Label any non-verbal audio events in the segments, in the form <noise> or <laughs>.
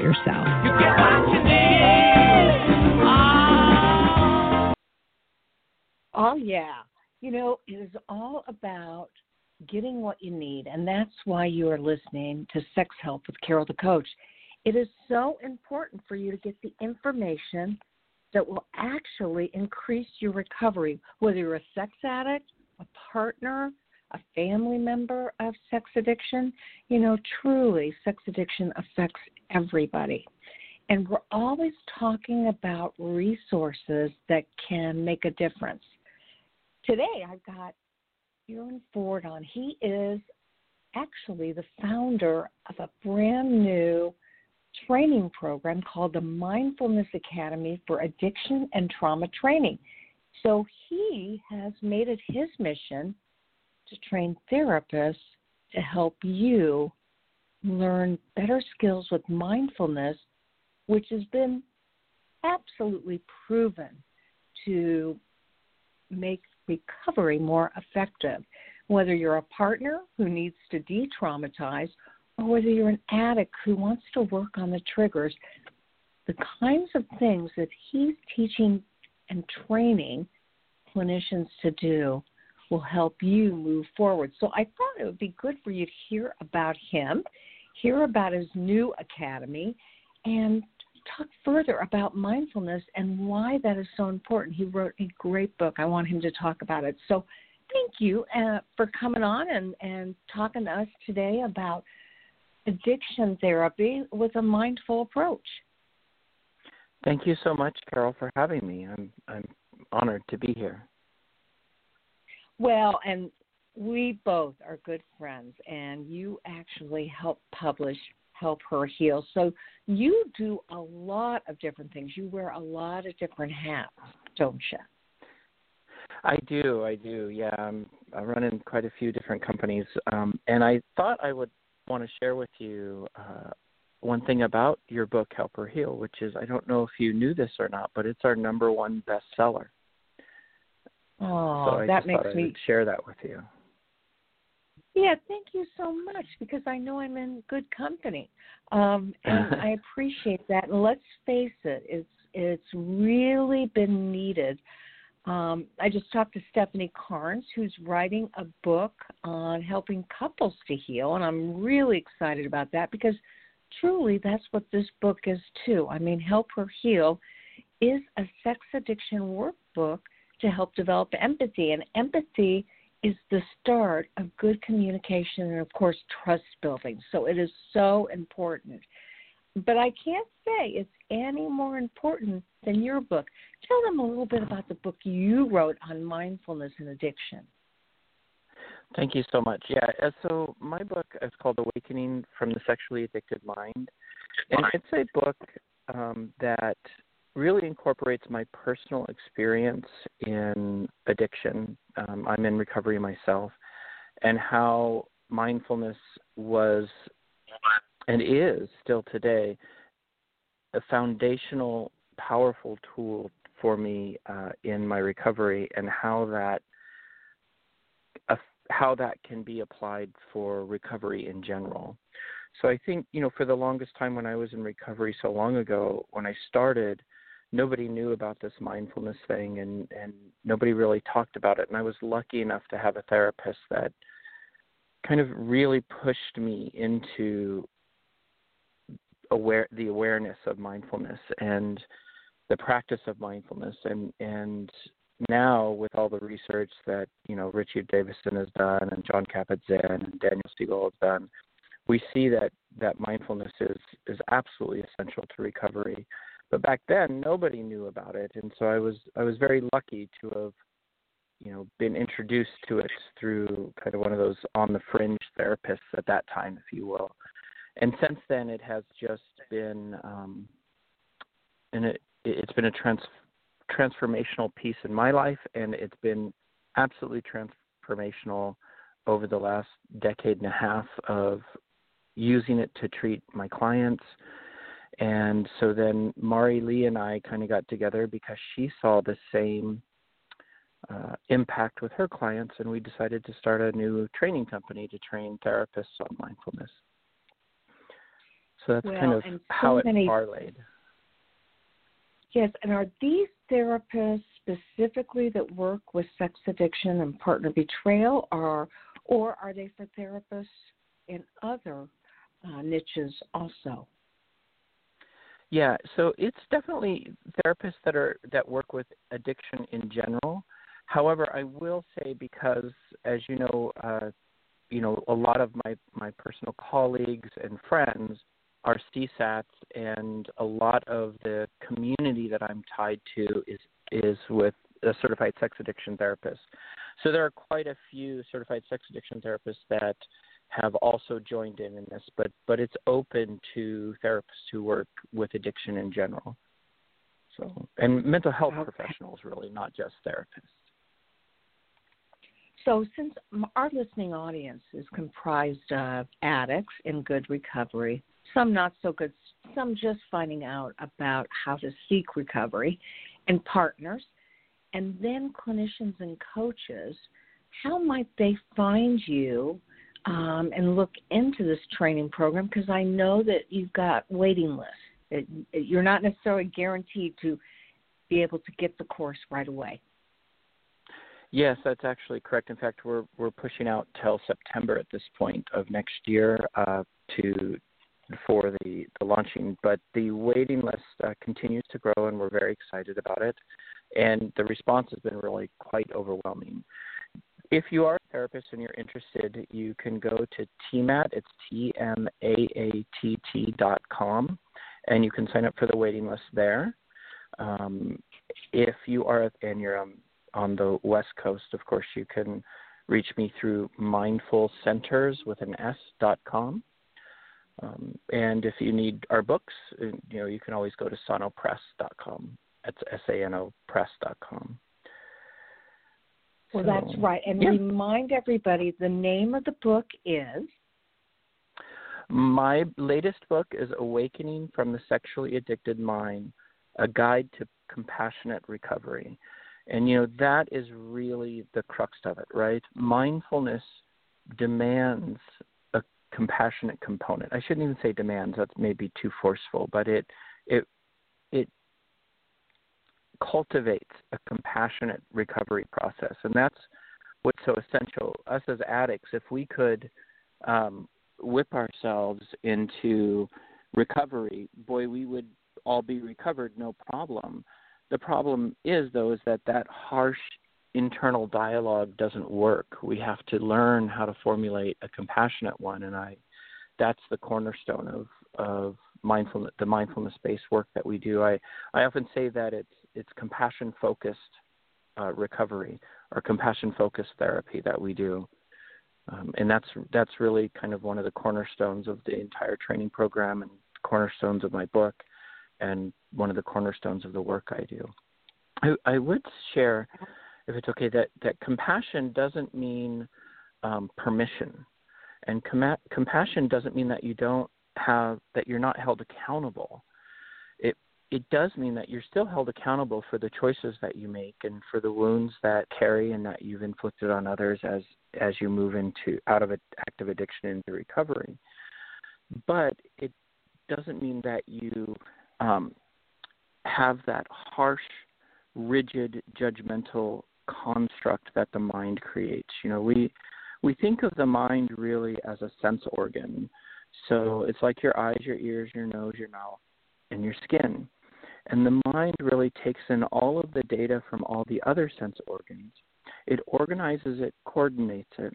yourself? Ah. Oh, yeah. You know, it is all about getting what you need, and that's why you are listening to Sex Help with Carol the Coach. It is so important for you to get the information that will actually increase your recovery, whether you're a sex addict, a partner, a family member of sex addiction. You know, truly, sex addiction affects everybody. And we're always talking about resources that can make a difference. Today, I've got Darrin Ford on. He is actually the founder of a brand new training program called the Mindfulness Academy for Addiction and Trauma Training. So he has made it his mission to train therapists to help you learn better skills with mindfulness, which has been absolutely proven to make recovery more effective. Whether you're a partner who needs to de traumatize or whether you're an addict who wants to work on the triggers, the kinds of things that he's teaching and training clinicians to do will help you move forward. So I thought it would be good for you to hear about him, hear about his new academy, and talk further about mindfulness and why that is so important. He wrote a great book. I want him to talk about it. So thank you uh, for coming on and, and talking to us today about addiction therapy with a mindful approach. Thank you so much, Carol, for having me. I'm I'm honored to be here. Well, and we both are good friends, and you actually help publish Help Her Heal. So you do a lot of different things. You wear a lot of different hats, don't you? I do, I do. Yeah, I'm, I run in quite a few different companies, um, and I thought I would want to share with you uh, one thing about your book, Help Her Heal, which is I don't know if you knew this or not, but it's our number one bestseller. Oh, so that makes me share that with you. Yeah, thank you so much because I know I'm in good company, um, and <laughs> I appreciate that. And let's face it, it's it's really been needed. Um, I just talked to Stephanie Carnes, who's writing a book on helping couples to heal, and I'm really excited about that because truly that's what this book is too. I mean, Help Her Heal is a sex addiction workbook to help develop empathy, and empathy is the start of good communication and, of course, trust building. So it is so important. But I can't say it's any more important than your book. Tell them a little bit about the book you wrote on mindfulness and addiction. Thank you so much. Yeah, uh, so my book is called Awakening from the Sexually Addicted Mind. And it's a book um, that really incorporates my personal experience in addiction. Um, I'm in recovery myself, and how mindfulness was and is still today a foundational, powerful tool for me uh, in my recovery, and how that uh, how that can be applied for recovery in general. So I think you know for the longest time when I was in recovery so long ago, when I started, nobody knew about this mindfulness thing, and and nobody really talked about it. And I was lucky enough to have a therapist that kind of really pushed me into aware the awareness of mindfulness and the practice of mindfulness and and now with all the research that you know Richard Davidson has done and Jon Kabat-Zinn and Daniel Siegel have done, we see that that mindfulness is is absolutely essential to recovery. But back then nobody knew about it, and so I was I was very lucky to have you know been introduced to it through kind of one of those on the fringe therapists at that time, if you will. And since then, it has just been um, and it it's been a trans transformational piece in my life, and it's been absolutely transformational over the last decade and a half of using it to treat my clients. And so then Mari Lee and I kind of got together because she saw the same uh, impact with her clients, and we decided to start a new training company to train therapists on mindfulness. So that's well, kind of so how it many, parlayed. Yes, and are these therapists specifically that work with sex addiction and partner betrayal, or or are they for therapists in other uh, niches also? Yeah, so it's definitely therapists that are that work with addiction in general. However, I will say because, as you know, uh, you know, a lot of my my personal colleagues and friends are CSATs, and a lot of the community that I'm tied to is is with a certified sex addiction therapist. So there are quite a few certified sex addiction therapists that have also joined in in this, but but it's open to therapists who work with addiction in general. So and mental health okay. professionals really, not just therapists. So, since our listening audience is comprised of addicts in good recovery, some not so good, some just finding out about how to seek recovery, and partners, and then clinicians and coaches, how might they find you um, and look into this training program? Because I know that you've got waiting lists. It, it, you're not necessarily guaranteed to be able to get the course right away. Yes, that's actually correct. In fact, we're we're pushing out till September at this point of next year uh, to for the, the launching, but the waiting list uh, continues to grow, and we're very excited about it. And the response has been really quite overwhelming. If you are a therapist and you're interested, you can go to TMAT. It's T M A A T T dot com, and you can sign up for the waiting list there. Um, if you are and you're um, on the West Coast, of course, you can reach me through mindful centers with an S dot com. Um, and if you need our books, uh, you know, you can always go to sanopress.com. That's S-A-N-O press.com. Well, so, that's right. And yeah. remind everybody the name of the book is? My latest book is Awakening from the Sexually Addicted Mind, a guide to compassionate recovery. And, you know, that is really the crux of it, right? Mindfulness demands a compassionate component. I shouldn't even say demands. That's maybe too forceful, but it it it cultivates a compassionate recovery process, and that's what's so essential. Us as addicts, if we could um, whip ourselves into recovery, boy, we would all be recovered, no problem. The problem is, though, is that that harsh internal dialogue doesn't work. We have to learn how to formulate a compassionate one, and I that's the cornerstone of of mindfulness the mindfulness based work that we do. I I often say that it's it's compassion focused uh, recovery or compassion focused therapy that we do. Um, and that's that's really kind of one of the cornerstones of the entire training program and cornerstones of my book and one of the cornerstones of the work I do. I, I would share, if it's okay, that, that compassion doesn't mean um, permission. And com- compassion doesn't mean that you don't have, that you're not held accountable. It, it does mean that you're still held accountable for the choices that you make and for the wounds that carry and that you've inflicted on others as, as you move into out of active addiction into recovery. But it doesn't mean that you um, have that harsh, rigid, judgmental construct that the mind creates. You know, we we think of the mind really as a sense organ. So it's like your eyes, your ears, your nose, your mouth, and your skin. And the mind really takes in all of the data from all the other sense organs. It organizes it, coordinates it,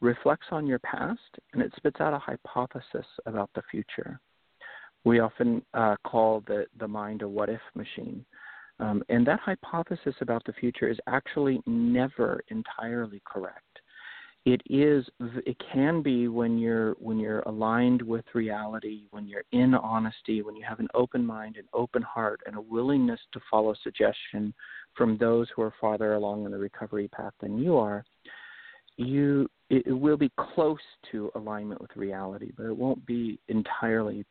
reflects on your past, and it spits out a hypothesis about the future we often uh, call the, the mind a what if machine. Um, and that hypothesis about the future is actually never entirely correct. It is. It can be when you're when you're aligned with reality, when you're in honesty, when you have an open mind, an open heart, and a willingness to follow suggestion from those who are farther along in the recovery path than you are. You it, will be close to alignment with reality, but it won't be entirely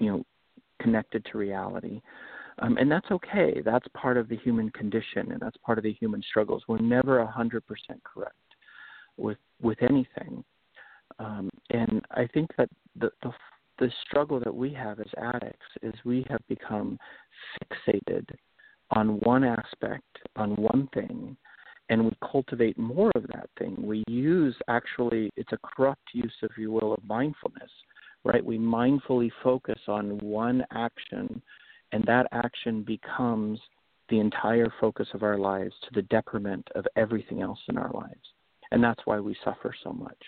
you know connected to reality. Um, and that's okay. That's part of the human condition, and that's part of the human struggles. We're never hundred percent correct with with anything. Um, and I think that the, the the struggle that we have as addicts is we have become fixated on one aspect, on one thing, and we cultivate more of that thing. We use actually, it's a corrupt use, if you will, of mindfulness right? We mindfully focus on one action, and that action becomes the entire focus of our lives to the detriment of everything else in our lives. And that's why we suffer so much.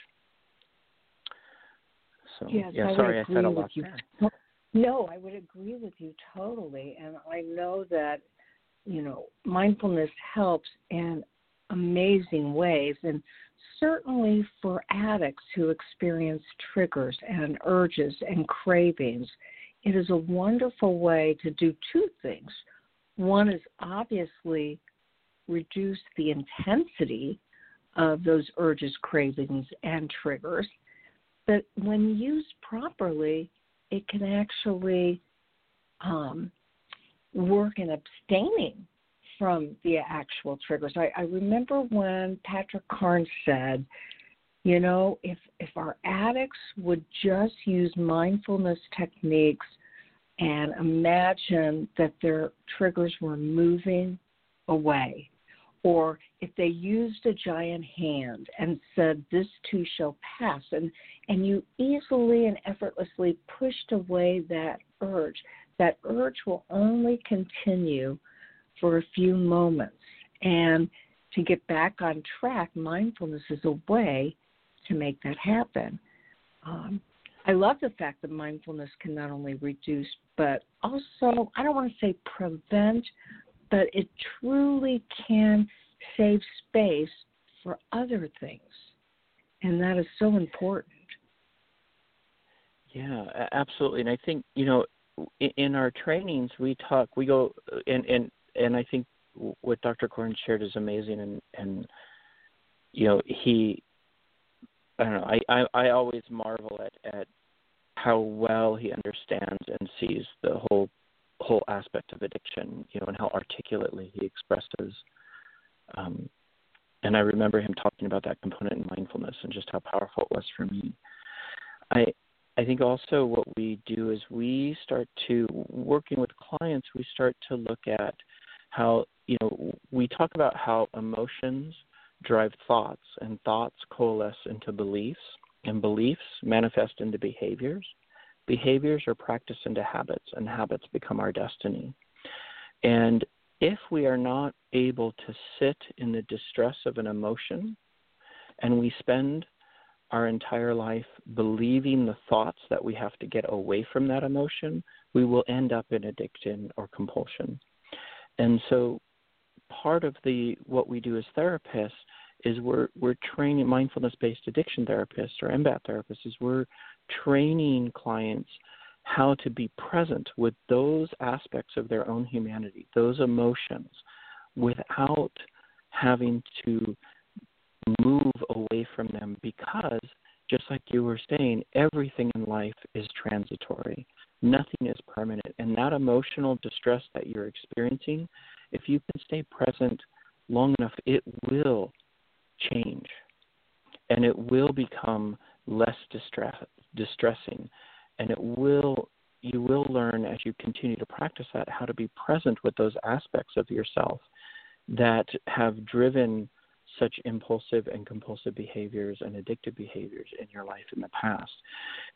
So, yes, yeah, I sorry, I said a lot there. No, I would agree with you totally. And I know that, you know, mindfulness helps in amazing ways. And certainly for addicts who experience triggers and urges and cravings, it is a wonderful way to do two things. One is obviously reduce the intensity of those urges, cravings, and triggers. But when used properly, it can actually um, work in abstaining from the actual triggers. I, I remember when Patrick Carnes said, you know, if if our addicts would just use mindfulness techniques and imagine that their triggers were moving away, or if they used a giant hand and said, "This too shall pass," and and you easily and effortlessly pushed away that urge, that urge will only continue for a few moments. And to get back on track, mindfulness is a way to make that happen. Um, I love the fact that mindfulness can not only reduce, but also, I don't want to say prevent, but it truly can save space for other things. And that is so important. Yeah, absolutely. And I think, you know, in our trainings, we talk, we go, and, and and I think what Dr. Carnes shared is amazing, and and you know he, I don't know, I I, I always marvel at at how well he understands and sees the whole whole aspect of addiction, you know, and how articulately he expresses. Um, and I remember him talking about that component in mindfulness and just how powerful it was for me. I I think also what we do is we start to working with clients, we start to look at how you know we talk about how emotions drive thoughts and thoughts coalesce into beliefs and beliefs manifest into behaviors behaviors are practiced into habits and habits become our destiny and if we are not able to sit in the distress of an emotion and we spend our entire life believing the thoughts that we have to get away from that emotion, we will end up in addiction or compulsion. And so part of the what we do as therapists is we're we're training mindfulness based addiction therapists or MBAT therapists is we're training clients how to be present with those aspects of their own humanity, those emotions, without having to move away from them because just like you were saying, everything in life is transitory. Nothing is permanent. And that emotional distress that you're experiencing, if you can stay present long enough, it will change. And it will become less distress, distressing. And it will you will learn as you continue to practice that how to be present with those aspects of yourself that have driven such impulsive and compulsive behaviors and addictive behaviors in your life in the past.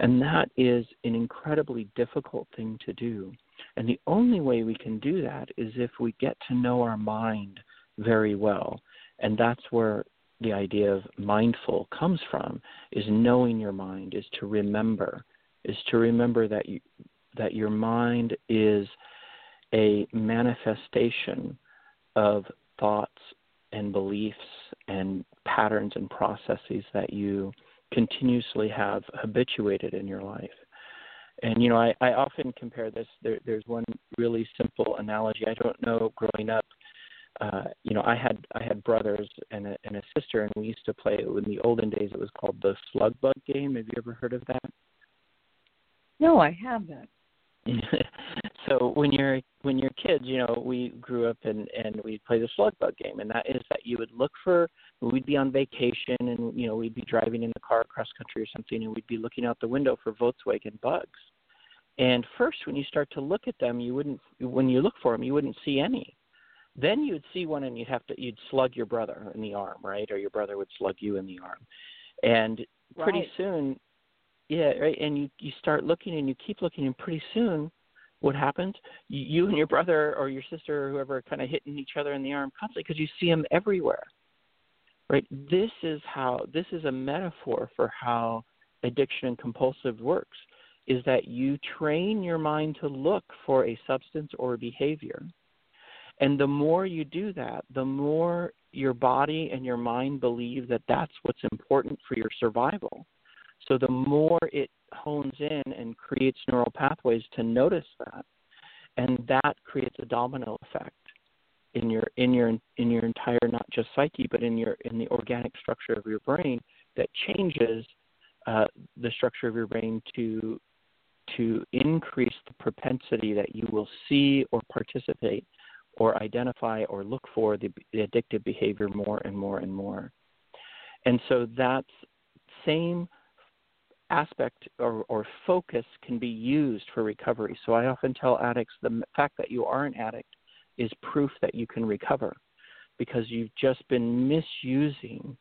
And that is an incredibly difficult thing to do. And the only way we can do that is if we get to know our mind very well. And that's where the idea of mindful comes from is knowing your mind is to remember is to remember that you that your mind is a manifestation of thoughts and beliefs and patterns and processes that you continuously have habituated in your life. And you know, I, I often compare this. There, there's one really simple analogy. I don't know. Growing up, uh, you know, I had I had brothers and a, and a sister, and we used to play. In the olden days, it was called the slug bug game. Have you ever heard of that? No, I haven't. <laughs> so when you're when you're kids, you know, we grew up and and we'd play the slug bug game, and that is that you would look for. We'd be on vacation, and you know, we'd be driving in the car across country or something, and we'd be looking out the window for Volkswagen bugs. And first, when you start to look at them, you wouldn't. When you look for them, you wouldn't see any. Then you'd see one, and you'd have to. You'd slug your brother in the arm, right? Or your brother would slug you in the arm, and pretty right. soon yeah, right. And you you start looking and you keep looking, and pretty soon, what happens? You, you and your brother or your sister or whoever kind of hitting each other in the arm constantly because you see them everywhere. Right. This is how this is a metaphor for how addiction and compulsive works. Is that you train your mind to look for a substance or a behavior. And the more you do that, the more your body and your mind believe that that's what's important for your survival. So the more it hones in and creates neural pathways to notice that, and that creates a domino effect in your in your in your entire not just psyche but in your in the organic structure of your brain that changes uh, the structure of your brain to to increase the propensity that you will see or participate or identify or look for the, the addictive behavior more and more and more. And so that same aspect or, or focus can be used for recovery. So I often tell addicts the fact that you are an addict is proof that you can recover because you've just been misusing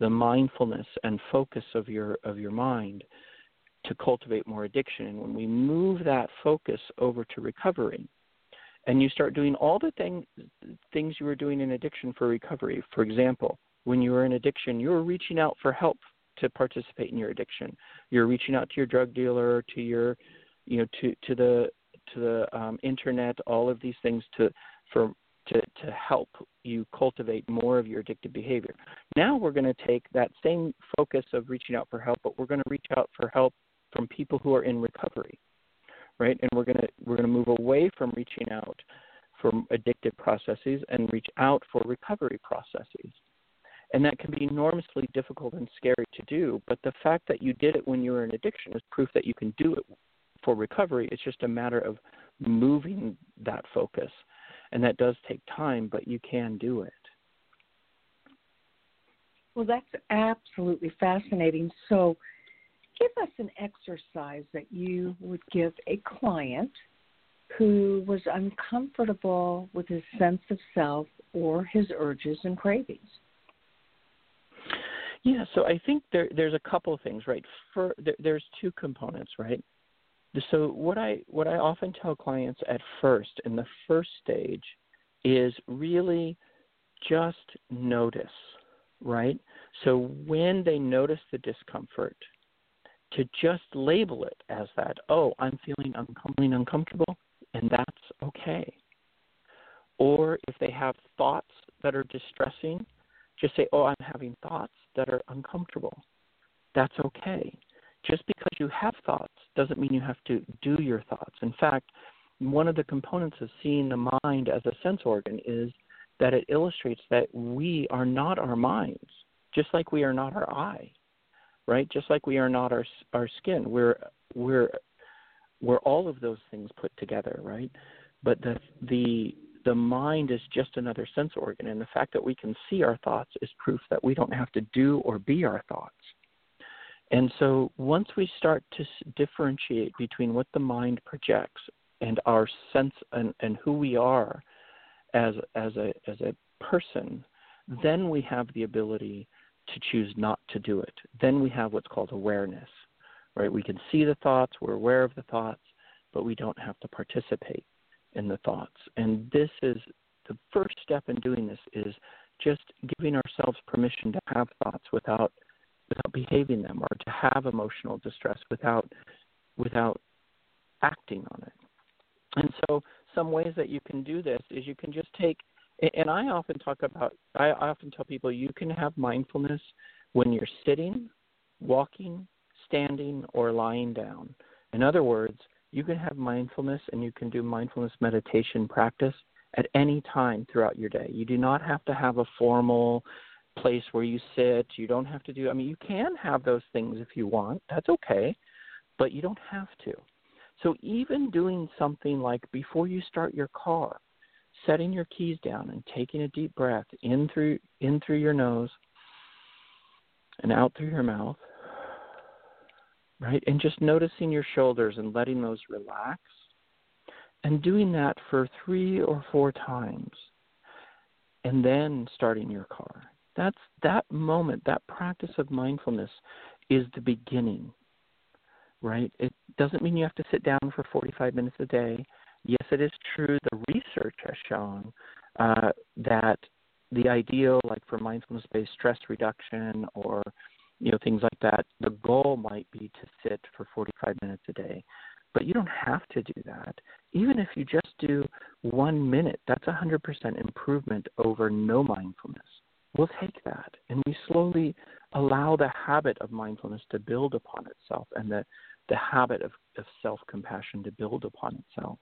the mindfulness and focus of your of your mind to cultivate more addiction. And when we move that focus over to recovery, and you start doing all the thing, things you were doing in addiction for recovery. For example, when you were in addiction, you were reaching out for help to participate in your addiction. You're reaching out to your drug dealer, to your, you know, to to the to the um, internet, all of these things to for to to help you cultivate more of your addictive behavior. Now we're going to take that same focus of reaching out for help, but we're going to reach out for help from people who are in recovery, right? And we're going to we're going to move away from reaching out for addictive processes and reach out for recovery processes. And that can be enormously difficult and scary to do. But the fact that you did it when you were in addiction is proof that you can do it for recovery. It's just a matter of moving that focus. And that does take time, but you can do it. Well, that's absolutely fascinating. So, give us an exercise that you would give a client who was uncomfortable with his sense of self or his urges and cravings. Yeah, so I think there there's a couple of things, right? For there, there's two components, right? So what I what I often tell clients at first in the first stage is really just notice, right? So when they notice the discomfort, to just label it as that, oh, I'm feeling uncomfortable, uncomfortable, and that's okay. Or if they have thoughts that are distressing, Just say, "Oh, I'm having thoughts that are uncomfortable." That's okay. Just because you have thoughts doesn't mean you have to do your thoughts. In fact, one of the components of seeing the mind as a sense organ is that it illustrates that we are not our minds, just like we are not our eye, right? Just like we are not our our skin. We're we're we're all of those things put together, right? But the the the mind is just another sense organ, and the fact that we can see our thoughts is proof that we don't have to do or be our thoughts. And so once we start to differentiate between what the mind projects and our sense and, and who we are as as a as a person, then we have the ability to choose not to do it. Then we have what's called awareness. Right? We can see the thoughts, we're aware of the thoughts, but we don't have to participate in the thoughts. And this is the first step in doing this is just giving ourselves permission to have thoughts without without behaving them or to have emotional distress without without acting on it. And so some ways that you can do this is you can just take and I often talk about I often tell people you can have mindfulness when you're sitting, walking, standing or lying down. In other words, you can have mindfulness and you can do mindfulness meditation practice at any time throughout your day. You do not have to have a formal place where you sit. You don't have to do I mean you can have those things if you want. That's okay. But you don't have to. So even doing something like before you start your car, setting your keys down and taking a deep breath in through in through your nose and out through your mouth. Right? And just noticing your shoulders and letting those relax. And doing that for 3 or 4 times. And then starting your car. That's that moment, that practice of mindfulness is the beginning right? It doesn't mean you have to sit down for 45 minutes a day. Yes, it is true. The research has shown uh, that the ideal, like for mindfulness-based stress reduction or you know things like that, the goal might be to sit for 45 minutes a day. But you don't have to do that. Even if you just do one minute, that's 100% improvement over no mindfulness. We'll take that and we slowly allow the habit of mindfulness to build upon itself and the the habit of, of self compassion to build upon itself.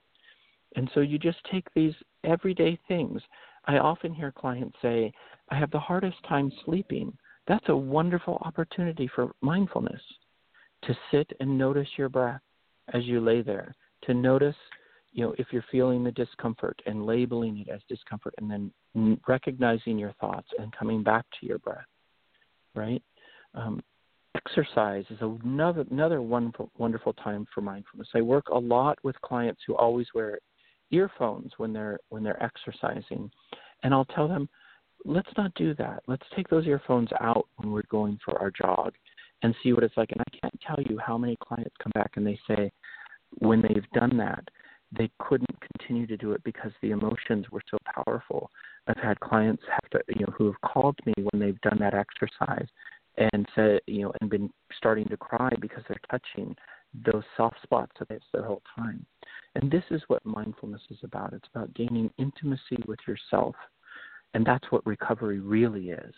And so you just take these everyday things. I often hear clients say, I have the hardest time sleeping. That's a wonderful opportunity for mindfulness to sit and notice your breath as you lay there, to notice, you know, if you're feeling the discomfort and labeling it as discomfort and then recognizing your thoughts and coming back to your breath, right? Um, exercise is another another wonderful wonderful time for mindfulness. I work a lot with clients who always wear earphones when they're when they're exercising, and I'll tell them, let's not do that. Let's take those earphones out when we're going for our jog, and see what it's like. And I can't tell you how many clients come back and they say, when they've done that, they couldn't continue to do it because the emotions were so powerful. I've had clients have to, you know, who have called me when they've done that exercise and said, you know, and been starting to cry because they're touching those soft spots that they've the whole time. And this is what mindfulness is about. It's about gaining intimacy with yourself. And that's what recovery really is,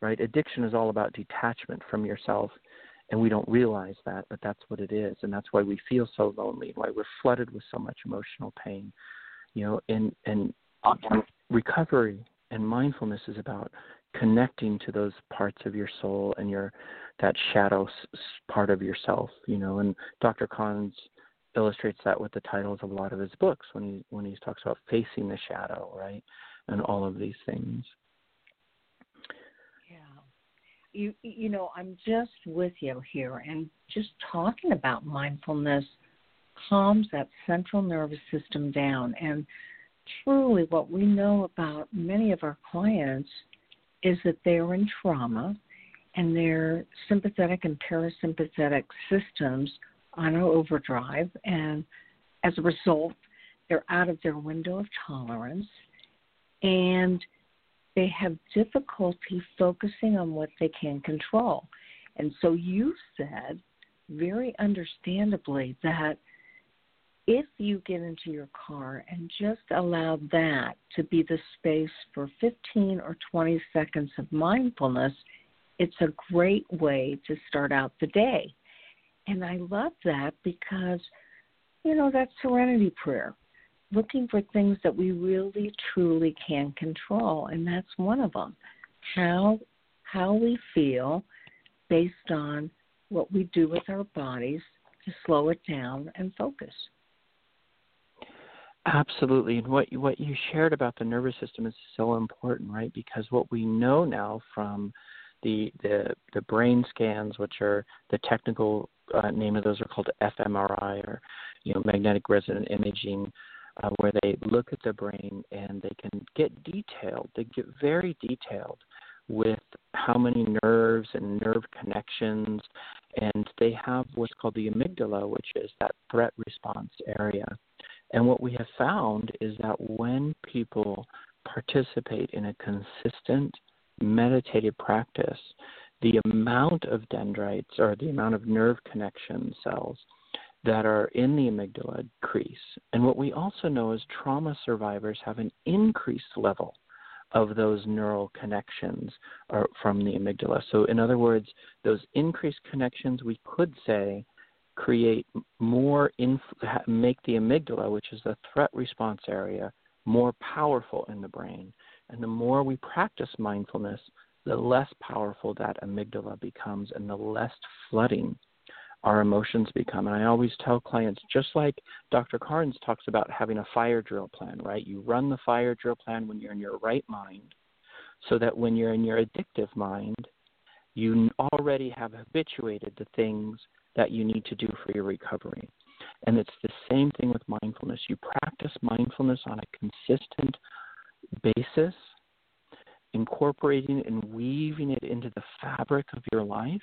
right? Addiction is all about detachment from yourself, and we don't realize that, but that's what it is. And that's why we feel so lonely, why we're flooded with so much emotional pain. You know, and and recovery and mindfulness is about connecting to those parts of your soul and your that shadow part of yourself you know and dr Carnes illustrates that with the titles of a lot of his books when he when he talks about facing the shadow right and all of these things. Yeah. You you know i'm just with you here and just talking about mindfulness calms that central nervous system down. And truly what we know about many of our clients is that they're in trauma and their sympathetic and parasympathetic systems are on overdrive, and as a result, they're out of their window of tolerance and they have difficulty focusing on what they can control. And so you said very understandably that if you get into your car and just allow that to be the space for 15 or 20 seconds of mindfulness, it's a great way to start out the day. And I love that because, you know, that's serenity prayer, looking for things that we really truly can control. And that's one of them. How, how we feel based on what we do with our bodies to slow it down and focus. Absolutely, and what you, what you shared about the nervous system is so important, right? Because what we know now from the the the brain scans, which are the technical uh, name of those are called fMRI or you know magnetic resonant imaging, uh, where they look at the brain and they can get detailed. They get very detailed with how many nerves and nerve connections, and they have what's called the amygdala, which is that threat response area. And what we have found is that when people participate in a consistent meditative practice, the amount of dendrites or the amount of nerve connection cells that are in the amygdala decrease. And what we also know is trauma survivors have an increased level of those neural connections from the amygdala. So, in other words, those increased connections, we could say, create more, inf- make the amygdala, which is the threat response area, more powerful in the brain. And the more we practice mindfulness, the less powerful that amygdala becomes and the less flooding our emotions become. And I always tell clients, just like Dr. Carnes talks about having a fire drill plan, right? You run the fire drill plan when you're in your right mind, so that when you're in your addictive mind, you already have habituated the things that you need to do for your recovery. And it's the same thing with mindfulness. You practice mindfulness on a consistent basis, incorporating and weaving it into the fabric of your life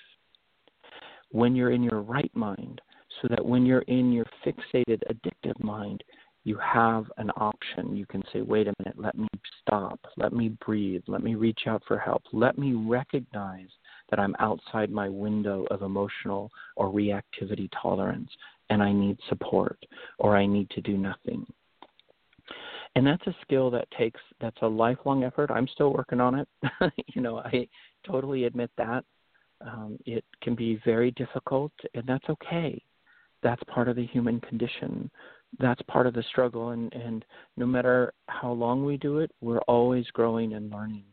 when you're in your right mind, so that when you're in your fixated, addictive mind, you have an option. You can say, wait a minute, let me stop, let me breathe, let me reach out for help, let me recognize that I'm outside my window of emotional or reactivity tolerance and I need support or I need to do nothing. And that's a skill that takes that's a lifelong effort. I'm still working on it. <laughs> you know, I totally admit that. Um, it can be very difficult, and that's okay. That's part of the human condition. That's part of the struggle, and, and no matter how long we do it, we're always growing and learning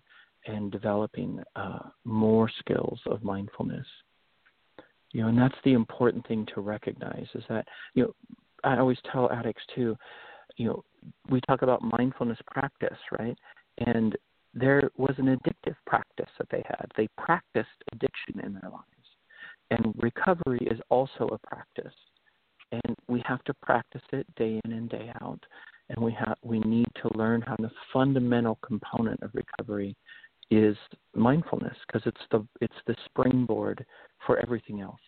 and developing uh, more skills of mindfulness. You know, and that's the important thing to recognize is that you know I always tell addicts too, you know, we talk about mindfulness practice, right? And there was an addictive practice that they had. They practiced addiction in their lives. And recovery is also a practice. And we have to practice it day in and day out. And we have we need to learn how the fundamental component of recovery is mindfulness because it's the it's the springboard for everything else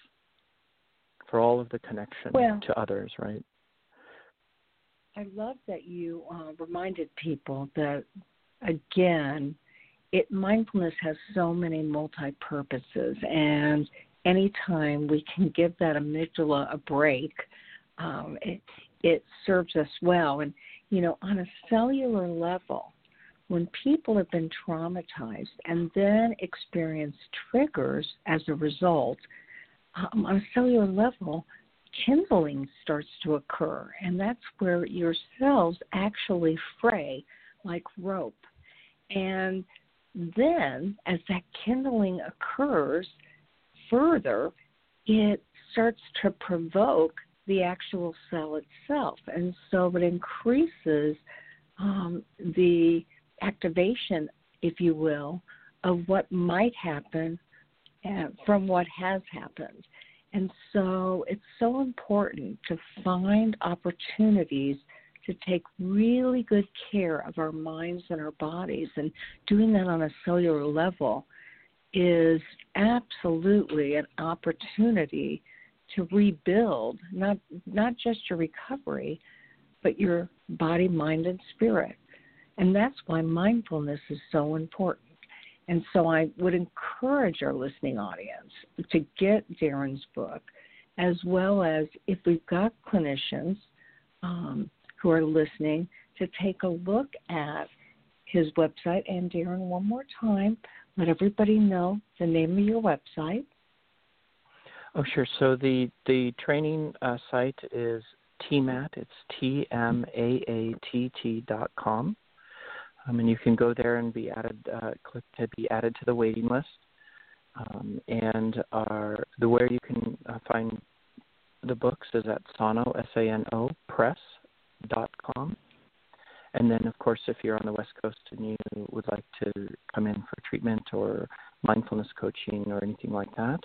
for all of the connection well, to others right? I love that you uh, reminded people that again it mindfulness has so many multi purposes and anytime we can give that amygdala a break um, it it serves us well. And you know on a cellular level when people have been traumatized and then experience triggers as a result, um, on a cellular level, kindling starts to occur, and that's where your cells actually fray like rope. And then, as that kindling occurs further, it starts to provoke the actual cell itself. And so it increases um, the activation, if you will, of what might happen uh, from what has happened. And so it's so important to find opportunities to take really good care of our minds and our bodies. And doing that on a cellular level is absolutely an opportunity to rebuild not not just your recovery, but your body, mind, and spirit. And that's why mindfulness is so important. And so I would encourage our listening audience to get Darrin's book, as well as if we've got clinicians um, who are listening to take a look at his website. And Darren, one more time, let everybody know the name of your website. Oh, sure. So the the training uh, site is TMAT. It's T M A A T T dot com. Um, and you can go there and be added, uh, click to be added to the waiting list. Um, and our, the where you can uh, find the books is at Sano S A N O Press dot com. And then, of course, if you're on the West Coast and you would like to come in for treatment or mindfulness coaching or anything like that,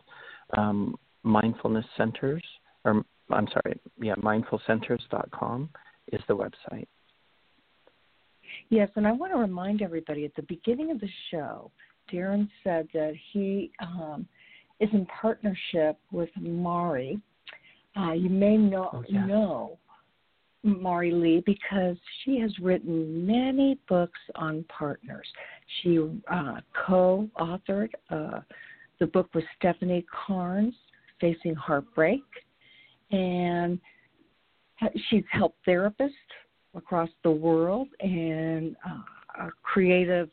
um, mindfulness centers, or I'm sorry, yeah, mindfulcenters.com is the website. Yes, and I want to remind everybody at the beginning of the show, Darrin said that he um, is in partnership with Mari. Uh, you may not oh, yeah. know Mari Lee because she has written many books on partners. She uh, co authored uh, the book with Stephanie Carnes, Facing Heartbreak, and she's helped therapists across the world and uh, a creative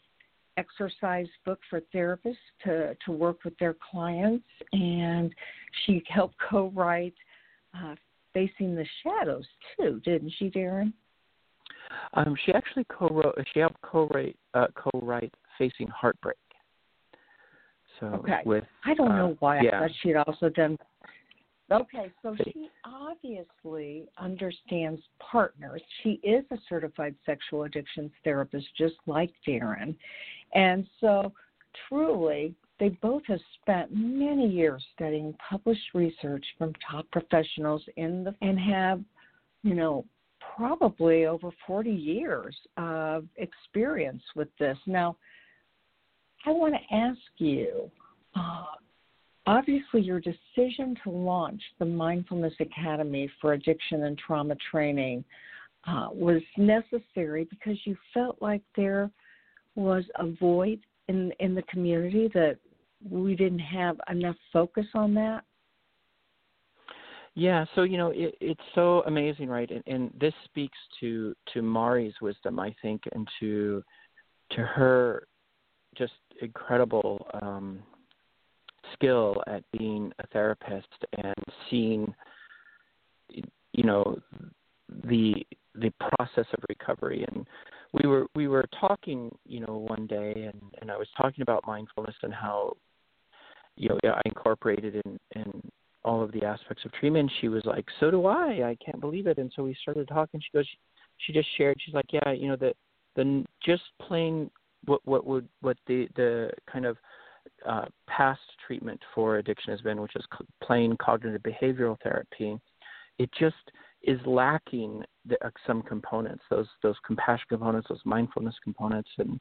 exercise book for therapists to, to work with their clients. And she helped co write uh, Facing the Shadows too, didn't she, Darrin? Um, she actually co-wrote. She helped co-write uh, co-write Facing Heartbreak. So okay. with I don't uh, know why yeah. I thought she'd also done Okay, so she obviously understands partners. She is a certified sexual addictions therapist, just like Darrin. And so, truly, they both have spent many years studying published research from top professionals in the and have, you know, probably over 40 years of experience with this. Now, I want to ask you, uh, Obviously, your decision to launch the Mindfulness Academy for Addiction and Trauma Training uh, was necessary because you felt like there was a void in in the community that we didn't have enough focus on that. Yeah, so you know it, it's so amazing, right? And, and this speaks to to Mari's wisdom, I think, and to to her just incredible um, skill at being a therapist and seeing you know the the process of recovery. And we were we were talking you know one day and and I was talking about mindfulness and how you know I incorporated in in all of the aspects of treatment. She was like so do I. I can't believe it. And so we started talking. She goes she just shared she's like yeah you know the the just plain what what would what the the kind of uh, past treatment for addiction has been, which is plain cognitive behavioral therapy, it just is lacking the, uh, some components, those those compassion components, those mindfulness components, and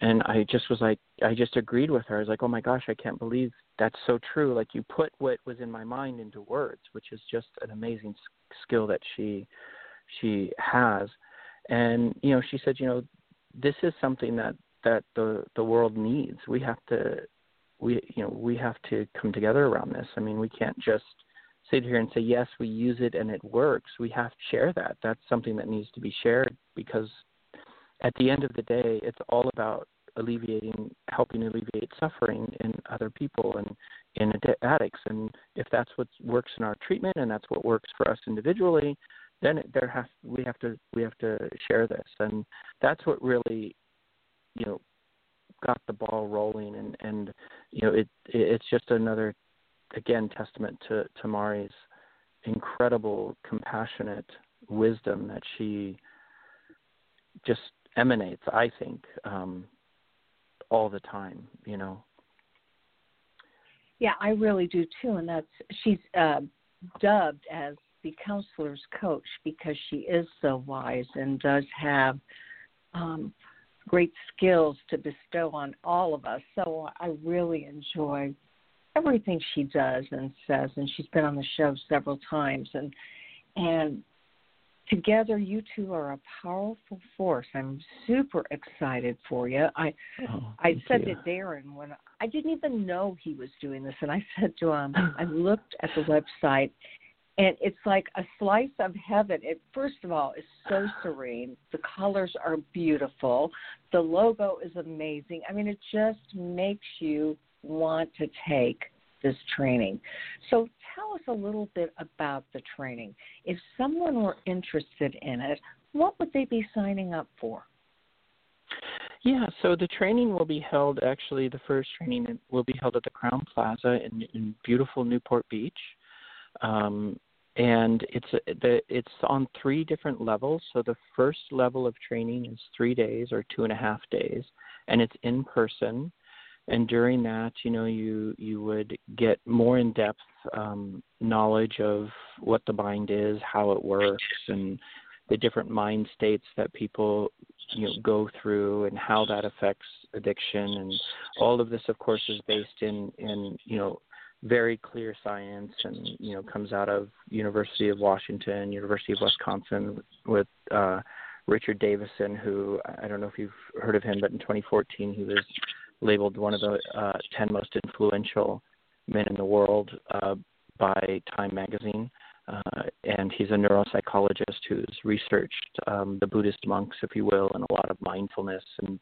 and I just was like, I just agreed with her. I was like, oh my gosh, I can't believe that's so true. Like you put what was in my mind into words, which is just an amazing skill that she she has. And you know, she said, you know, this is something that that the the world needs. We have to we you know we have to come together around this. I mean, we can't just sit here and say yes, we use it and it works. We have to share that. That's something that needs to be shared because at the end of the day, it's all about alleviating, helping alleviate suffering in other people and in addicts. And if that's what works in our treatment and that's what works for us individually, then it, there has we have to we have to share this. And that's what really you know got the ball rolling and and you know it, it it's just another again testament to to Mari's incredible compassionate wisdom that she just emanates I think um all the time you know? Yeah I really do too and that's she's uh dubbed as the counselor's coach because she is so wise and does have um great skills to bestow on all of us. So I really enjoy everything she does and says and she's been on the show several times and and together you two are a powerful force. I'm super excited for you. I oh, I said you. to Darrin when I didn't even know he was doing this and I said to him I looked at the website and it's like a slice of heaven. It first of all is so serene. The colors are beautiful. The logo is amazing. I mean, it just makes you want to take this training. So tell us a little bit about the training. If someone were interested in it, what would they be signing up for? Yeah, so the training will be held. Actually, the first training will be held at the Crowne Plaza in, in beautiful Newport Beach, um, and it's the it's on three different levels. So the first level of training is three days or two and a half days, and it's in person. And during that, you know, you you would get more in depth um, knowledge of what the mind is, how it works, and the different mind states that people you know go through and how that affects addiction and all of this of course is based in in you know very clear science and you know comes out of University of Washington, University of Wisconsin with uh Richard Davidson who I don't know if you've heard of him but in 2014 he was labeled one of the uh 10 most influential men in the world uh by Time magazine uh, and he's a neuropsychologist who's researched um, the Buddhist monks, if you will, and a lot of mindfulness. And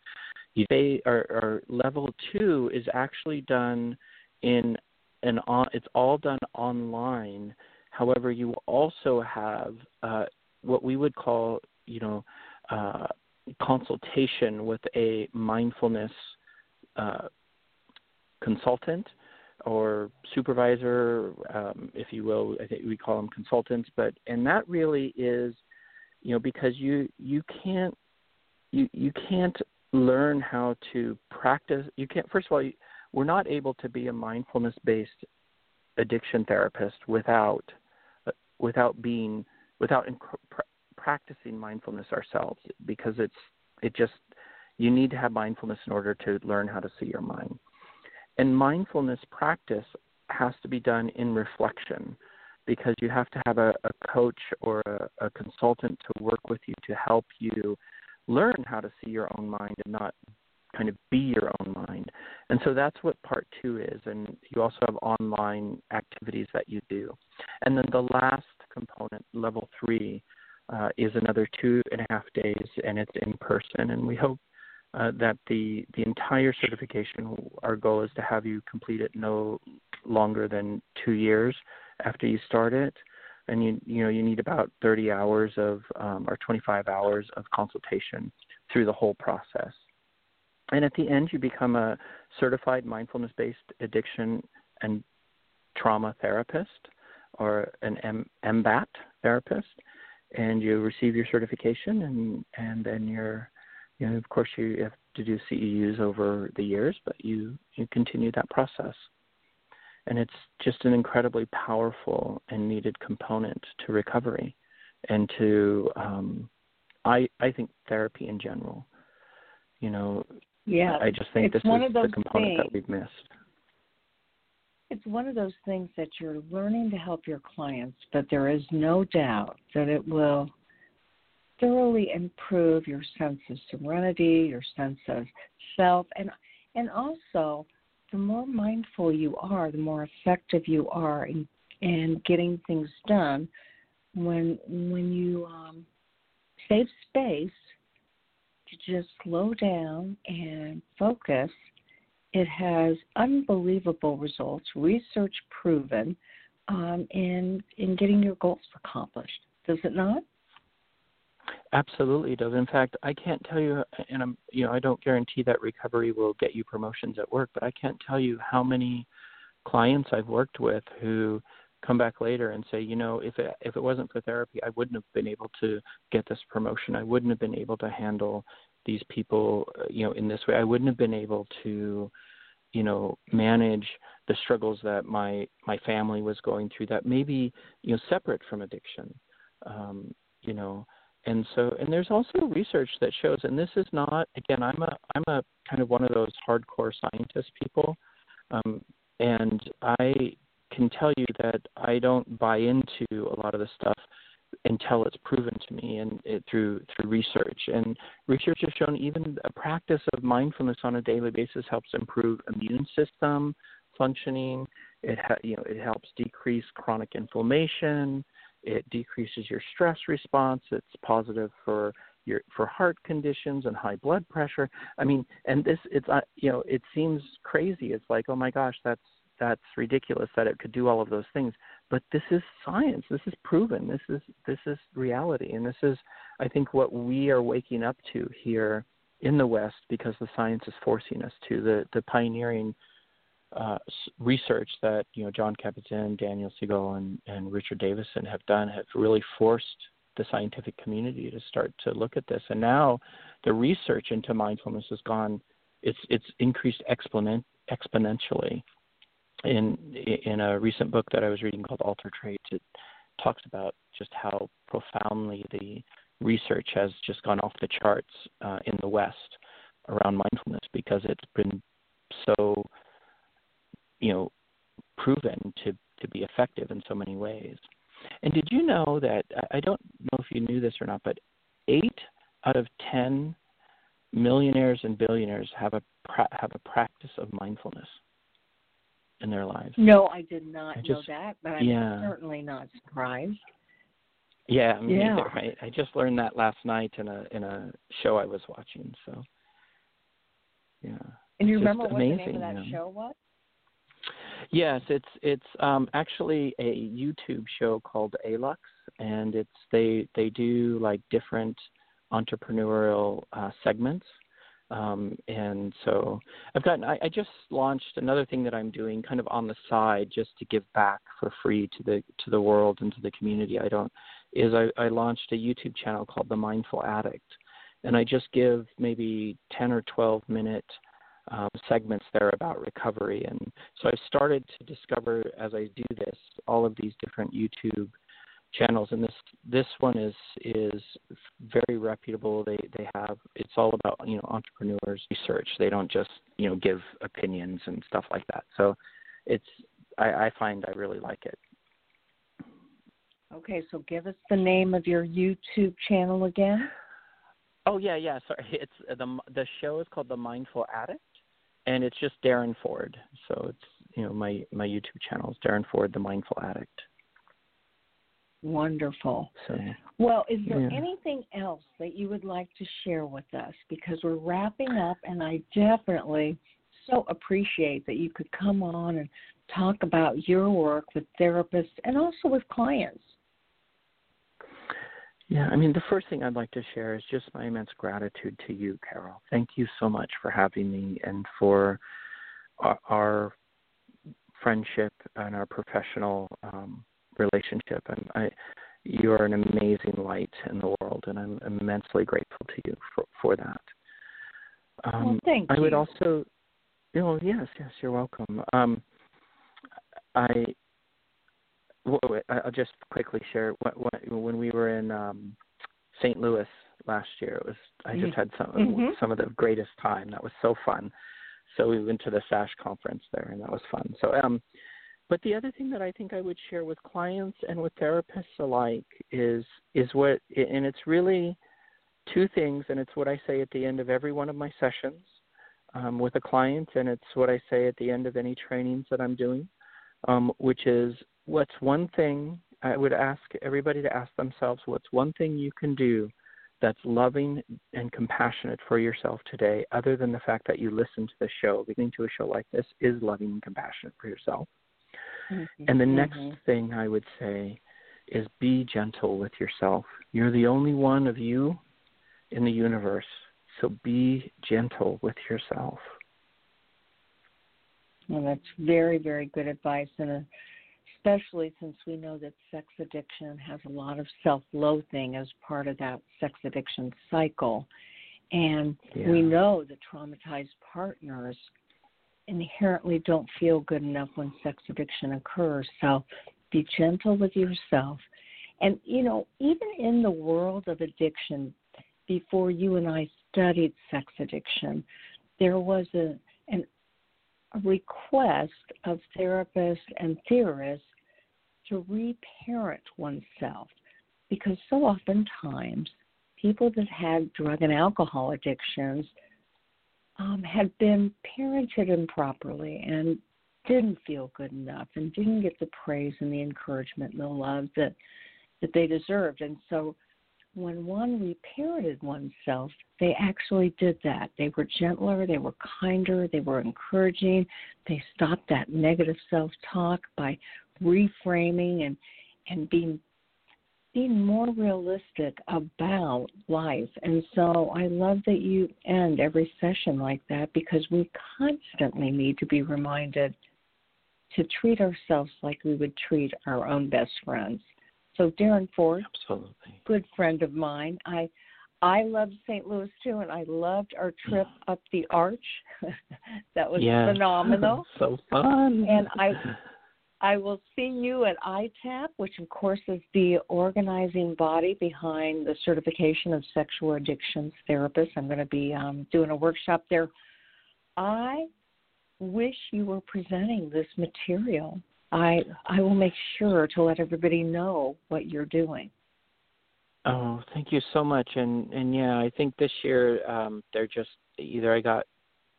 they are, are level two is actually done in an on. It's all done online. However, you also have uh, what we would call, you know, uh, consultation with a mindfulness uh, consultant or supervisor, um, if you will. I think we call them consultants, but and that really is, you know, because you you can't you you can't learn how to practice. You can't. First of all, you, we're not able to be a mindfulness based addiction therapist without uh, without being without inc- pr- practicing mindfulness ourselves because it's it just you need to have mindfulness in order to learn how to see your mind. And mindfulness practice has to be done in reflection because you have to have a, a coach or a, a consultant to work with you to help you learn how to see your own mind and not kind of be your own mind. And so that's what part two is. And you also have online activities that you do. And then the last component, level three, uh, is another two and a half days, and it's in person. And we hope uh, that the the entire certification, our goal is to have you complete it no longer than two years after you start it, and you you know you need about 30 hours of um, or 25 hours of consultation through the whole process. And at the end, you become a certified mindfulness-based addiction and trauma therapist, or an M- MBAT therapist, and you receive your certification, and and then you're you know, of course, you have to do CEUs over the years, but you you continue that process, and it's just an incredibly powerful and needed component to recovery, and to um, I I think therapy in general. You know, yeah, I just think this is the component things, that we've missed. It's one of those things that you're learning to help your clients, but there is no doubt that it will thoroughly improve your sense of serenity, your sense of self, and and also the more mindful you are, the more effective you are in in getting things done. When when you um, save space to just slow down and focus, it has unbelievable results, research proven, um, in in getting your goals accomplished. Does it not? Absolutely it does. In fact, I can't tell you, and I'm, you know, I don't guarantee that recovery will get you promotions at work, but I can't tell you how many clients I've worked with who come back later and say, you know, if it if it wasn't for therapy, I wouldn't have been able to get this promotion. I wouldn't have been able to handle these people, uh, you know, in this way. I wouldn't have been able to, you know, manage the struggles that my my family was going through that maybe, you know, separate from addiction. Um, you know, and so and there's also research that shows and this is not again i'm a i'm a kind of one of those hardcore scientist people um, and i can tell you that i don't buy into a lot of the stuff until it's proven to me and it, through through research and research has shown even a practice of mindfulness on a daily basis helps improve immune system functioning It ha- you know it helps decrease chronic inflammation. It decreases your stress response. It's positive for your for heart conditions and high blood pressure. I mean, and this it's uh, you know it seems crazy. It's like oh my gosh, that's that's ridiculous that it could do all of those things. But this is science. This is proven. This is this is reality, and this is I think what we are waking up to here in the West because the science is forcing us to the the pioneering uh, research that you know Jon Kabat-Zinn, Daniel Siegel, and, and Richard Davidson have done have really forced the scientific community to start to look at this. And now the research into mindfulness has gone it's it's increased exponent, exponentially. In in a recent book that I was reading called Altered Traits, it talks about just how profoundly the research has just gone off the charts uh, in the West around mindfulness because it's been so you know proven to to be effective in so many ways. And did you know that I don't know if you knew this or not, but eight out of ten millionaires and billionaires have a have a practice of mindfulness in their lives. No, I did not I know that, but I'm yeah. certainly not surprised. Yeah, me Yeah. either. I, I just learned that last night in a in a show I was watching. So, yeah. And you remember just what the name of that you know. show was? Yes, it's it's um actually a YouTube show called Alux and it's they they do like different entrepreneurial uh segments. Um and so I've gotten I, I just launched another thing that I'm doing kind of on the side just to give back for free to the to the world and to the community. I don't is I, I launched a YouTube channel called The Mindful Addict and I just give maybe ten or twelve minute um, segments there about recovery. And so I've started to discover as I do this all of these different YouTube channels. And this this one is is very reputable. They they have it's all about you know entrepreneurs research. They don't just you know give opinions and stuff like that. So it's I, I find I really like it. Okay, so give us the name of your YouTube channel again. Oh yeah, yeah. Sorry, <laughs> it's the the show is called The Mindful Addict, and it's just Darrin Ford. So it's you know my my YouTube channel is Darrin Ford, The Mindful Addict. Wonderful. So Well, is there Yeah. anything else that you would like to share with us? Because we're wrapping up, and I definitely so appreciate that you could come on and talk about your work with therapists and also with clients. yeah, I mean the first thing I'd like to share is just my immense gratitude to you, Carol. Thank you so much for having me and for our, our friendship and our professional um, relationship. And I, you are an amazing light in the world, and I'm immensely grateful to you for for that. Um, well, thank I you. would also, you know, yes, yes, you're welcome. Um, I, I'll just quickly share what, what, when we were in um, St. Louis last year. It was I just had some Mhm. some of the greatest time. That was so fun. So we went to the SASH conference there, and that was fun. So, um, but the other thing that I think I would share with clients and with therapists alike is is what, and it's really two things, and it's what I say at the end of every one of my sessions um, with a client, and it's what I say at the end of any trainings that I'm doing, um, which is what's one thing I would ask everybody to ask themselves what's one thing you can do that's loving and compassionate for yourself today, other than the fact that you listen to the show. Listening to a show like this is loving and compassionate for yourself. And the next Mhm. thing I would say is be gentle with yourself. You're the only one of you in the universe, so be gentle with yourself. Well, that's very, very good advice, and uh, especially since we know that sex addiction has a lot of self-loathing as part of that sex addiction cycle, and we know that traumatized partners inherently don't feel good enough when sex addiction occurs. So, be gentle with yourself, and you know, even in the world of addiction, before you and I studied sex addiction, there was a an a request of therapists and theorists to reparent oneself because so oftentimes people that had drug and alcohol addictions um, had been parented improperly and didn't feel good enough and didn't get the praise and the encouragement and the love that that they deserved. And so when one reparented oneself, they actually did that. They were gentler, they were kinder, they were encouraging. They stopped that negative self-talk by reframing and and being being more realistic about life. And so I love that you end every session like that because we constantly need to be reminded to treat ourselves like we would treat our own best friends. So Darrin Ford, absolutely good friend of mine. I I loved St. Louis too, and I loved our trip up the arch. <laughs> that was yes. phenomenal. <laughs> so fun. And I I will see you at ITAP, which of course is the organizing body behind the certification of sexual addictions therapists. I'm going to be um, doing a workshop there. I wish you were presenting this material. I I will make sure to let everybody know what you're doing. Oh, thank you so much. And and yeah, I think this year um, they're just either I got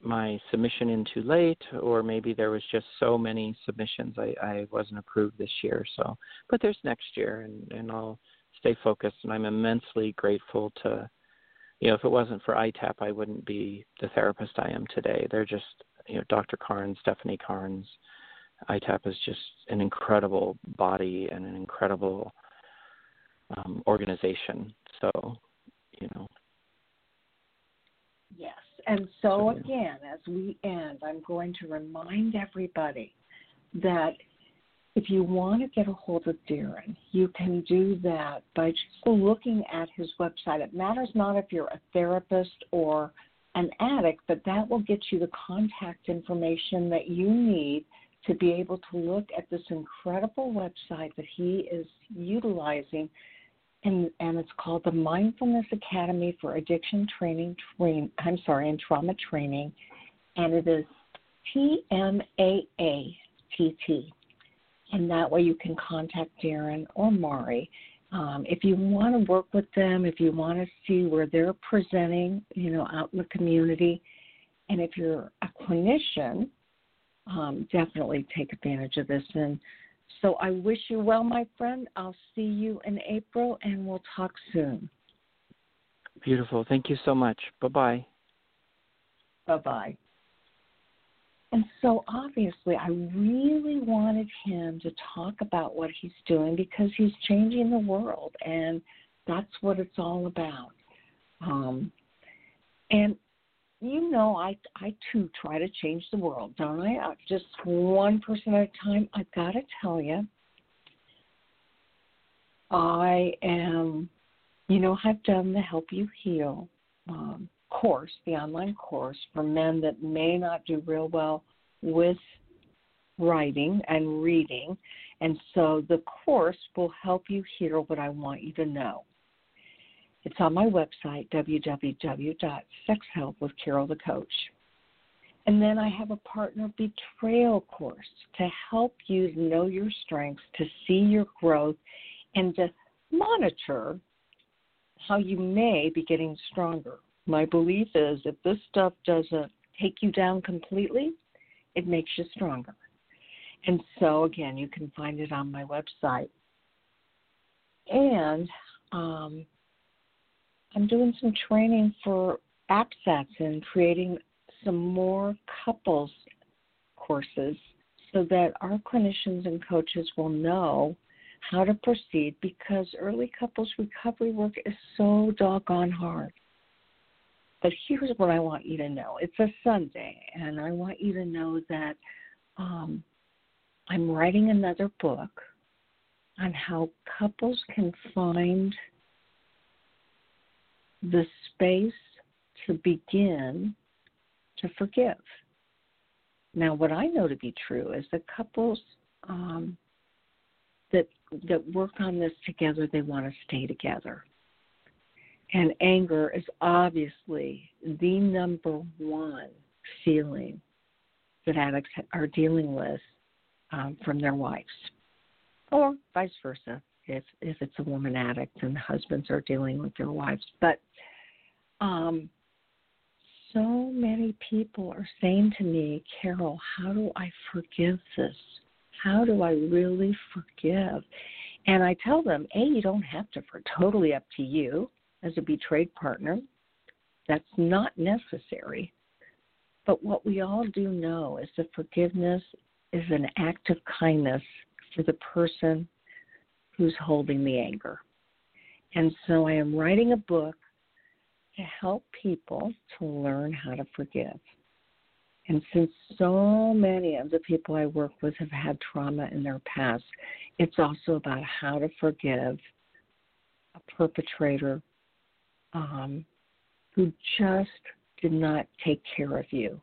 my submission in too late or maybe there was just so many submissions I, I wasn't approved this year. So but there's next year and, and I'll stay focused and I'm immensely grateful to you know if it wasn't for ITAP I wouldn't be the therapist I am today. They're just you know Dr. Carnes Stephanie Carnes ITAP is just an incredible body and an incredible um, organization. So you know. Yes and so, again, as we end, I'm going to remind everybody that if you want to get a hold of Darrin, you can do that by just looking at his website. It matters not if you're a therapist or an addict, but that will get you the contact information that you need to be able to look at this incredible website that he is utilizing and, and it's called the Mindfulness Academy for Addiction Training. Train, I'm sorry, and Trauma Training, and it is T M A A T T, and that way you can contact Darrin or Mari. Um, if you want to work with them, if you want to see where they're presenting, you know, out in the community, and if you're a clinician, um, definitely take advantage of this. And so I wish you well, my friend. I'll see you in April and we'll talk soon. Beautiful. Thank you so much. Bye bye. Bye bye. And so obviously, I really wanted him to talk about what he's doing because he's changing the world, and that's what it's all about. Um, and you know, I I too try to change the world, don't I? Uh, just one person at a time. I've gotta tell you, I am. You know, I've done the Help You Heal um, course, the online course for men that may not do real well with writing and reading, and so the course will help you hear what I want you to know. It's on my website, www.sexhelpwithcarolthecoach. And then I have a partner betrayal course to help you know your strengths, to see your growth, and to monitor how you may be getting stronger. My belief is if this stuff doesn't take you down completely, it makes you stronger. And so, again, you can find it on my website. And um, I'm doing some training for APSATs and creating some more couples courses so that our clinicians and coaches will know how to proceed because early couples recovery work is so doggone hard. But here's what I want you to know it's a Sunday, and I want you to know that um, I'm writing another book on how couples can find the space to begin to forgive. Now, what I know to be true is that couples um, that that work on this together, they want to stay together. And anger is obviously the number one feeling that addicts are dealing with um, from their wives, or vice versa if if it's a woman addict and husbands are dealing with their wives. But um, so many people are saying to me, Carol, how do I forgive this? How do I really forgive? And I tell them, A, you don't have to, for totally up to you as a betrayed partner. That's not necessary. But what we all do know is that forgiveness is an act of kindness for the person who's holding the anger. And so I am writing a book to help people to learn how to forgive. And since so many of the people I work with have had trauma in their past, it's also about how to forgive a perpetrator um, who just did not take care of you,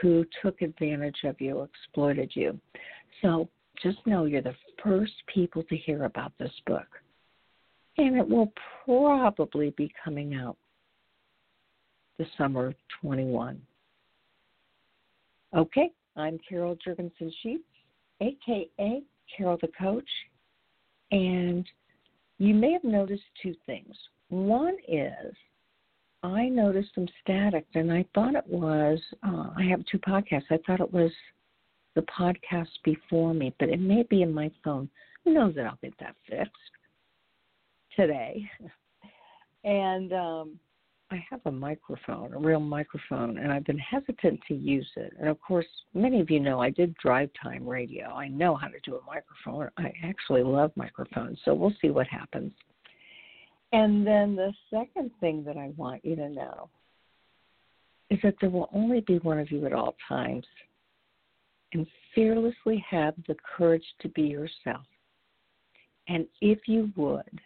who took advantage of you, exploited you. So just know you're the first people to hear about this book. And it will probably be coming out the summer of 21. Okay, I'm Carol Jurgensen Sheets, aka Carol the Coach, and you may have noticed two things. One is I noticed some static, and I thought it was, uh, I have two podcasts. I thought it was the podcast before me, but it may be in my phone. Who knows that I'll get that fixed today. <laughs> And um, I have a microphone, a real microphone, and I've been hesitant to use it. And of course, many of you know I did drive time radio. I know how to do a microphone. I actually love microphones, so we'll see what happens. And then the second thing that I want you to know is that there will only be one of you at all times. And fearlessly have the courage to be yourself. And if you would,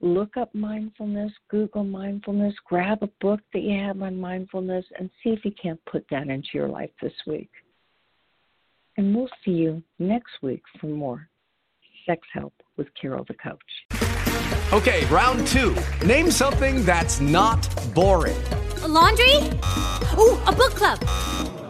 look up mindfulness, Google mindfulness, grab a book that you have on mindfulness, and see if you can't put that into your life this week. And we'll see you next week for more Sex Help with Carol the Coach. Okay, round two. Name something that's not boring. A laundry? Ooh, a book club.